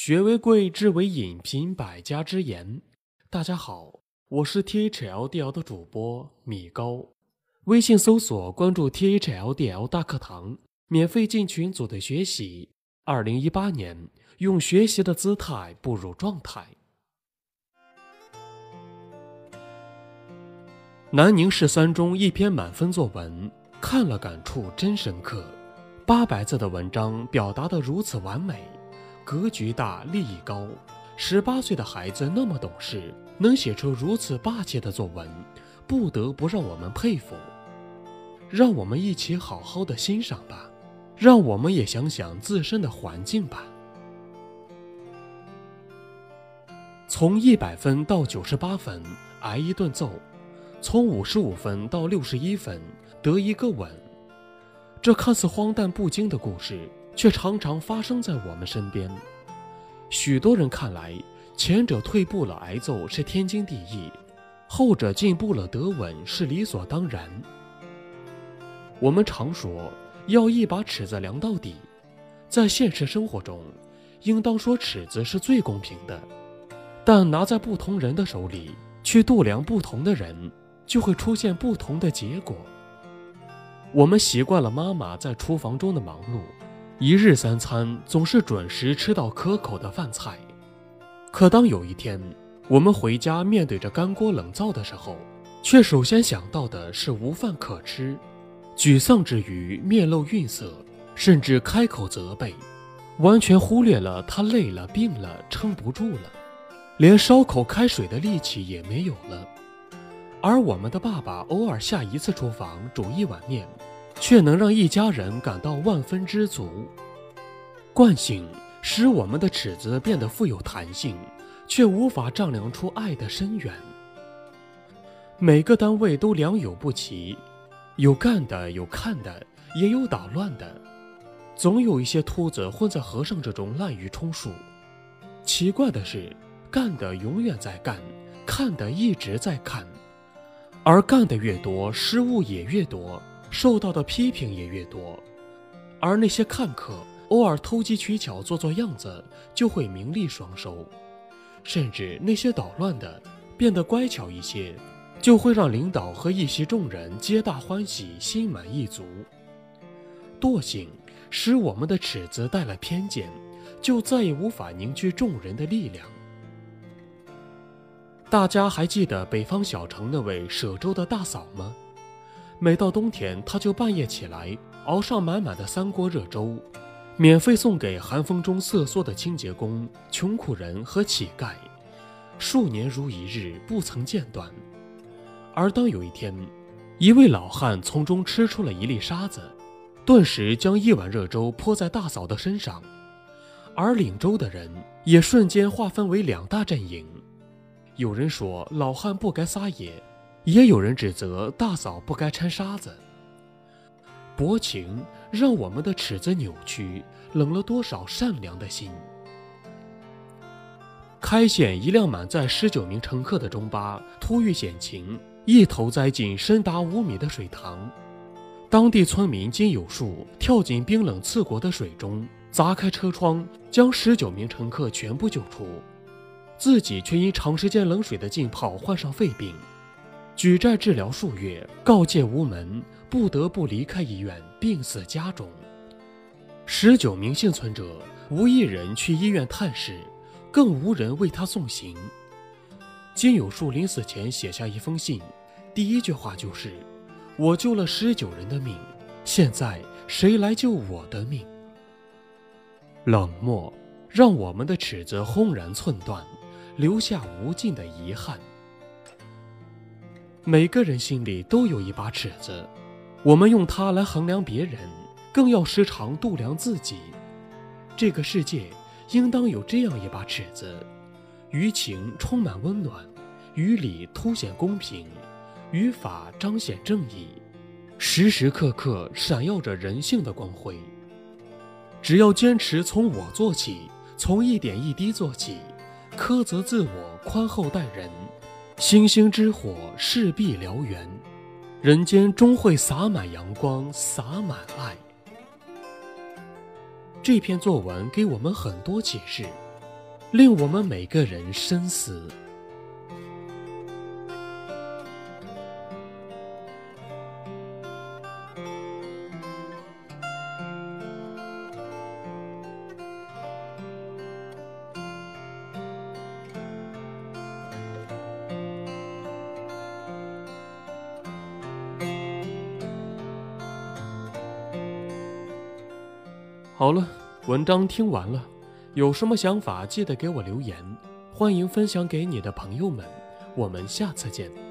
学为贵，知为引，品百家之言。大家好，我是 T H L D L 的主播米高。微信搜索关注 T H L D L 大课堂，免费进群组队学习。二零一八年，用学习的姿态步入状态。南宁市三中一篇满分作文，看了感触真深刻。八百字的文章表达的如此完美。格局大，利益高。十八岁的孩子那么懂事，能写出如此霸气的作文，不得不让我们佩服。让我们一起好好的欣赏吧，让我们也想想自身的环境吧。从一百分到九十八分，挨一顿揍；从五十五分到六十一分，得一个吻。这看似荒诞不经的故事。却常常发生在我们身边。许多人看来，前者退步了挨揍是天经地义，后者进步了得吻是理所当然。我们常说要一把尺子量到底，在现实生活中，应当说尺子是最公平的，但拿在不同人的手里去度量不同的人，就会出现不同的结果。我们习惯了妈妈在厨房中的忙碌。一日三餐总是准时吃到可口的饭菜，可当有一天我们回家面对着干锅冷灶的时候，却首先想到的是无饭可吃，沮丧之余面露愠色，甚至开口责备，完全忽略了他累了、病了、撑不住了，连烧口开水的力气也没有了。而我们的爸爸偶尔下一次厨房煮一碗面。却能让一家人感到万分知足。惯性使我们的尺子变得富有弹性，却无法丈量出爱的深远。每个单位都良莠不齐，有干的，有看的，也有捣乱的，总有一些秃子混在和尚之中滥竽充数。奇怪的是，干的永远在干，看的一直在看，而干的越多，失误也越多。受到的批评也越多，而那些看客偶尔投机取巧做做样子，就会名利双收；甚至那些捣乱的变得乖巧一些，就会让领导和一席众人皆大欢喜、心满意足。惰性使我们的尺子带了偏见，就再也无法凝聚众人的力量。大家还记得北方小城那位舍粥的大嫂吗？每到冬天，他就半夜起来熬上满满的三锅热粥，免费送给寒风中瑟缩的清洁工、穷苦人和乞丐，数年如一日，不曾间断。而当有一天，一位老汉从中吃出了一粒沙子，顿时将一碗热粥泼在大嫂的身上，而领粥的人也瞬间划分为两大阵营。有人说老汉不该撒野。也有人指责大嫂不该掺沙子。薄情让我们的尺子扭曲，冷了多少善良的心。开县一辆满载十九名乘客的中巴突遇险情，一头栽进深达五米的水塘。当地村民金有树跳进冰冷刺骨的水中，砸开车窗，将十九名乘客全部救出，自己却因长时间冷水的浸泡患上肺病。举债治疗数月，告诫无门，不得不离开医院，病死家中。十九名幸存者无一人去医院探视，更无人为他送行。金有树临死前写下一封信，第一句话就是：“我救了十九人的命，现在谁来救我的命？”冷漠让我们的尺子轰然寸断，留下无尽的遗憾。每个人心里都有一把尺子，我们用它来衡量别人，更要时常度量自己。这个世界应当有这样一把尺子：于情充满温暖，于理凸显公平，于法彰显正义，时时刻刻闪耀着人性的光辉。只要坚持从我做起，从一点一滴做起，苛责自我，宽厚待人。星星之火势必燎原，人间终会洒满阳光，洒满爱。这篇作文给我们很多启示：令我们每个人深思。好了，文章听完了，有什么想法记得给我留言，欢迎分享给你的朋友们，我们下次见。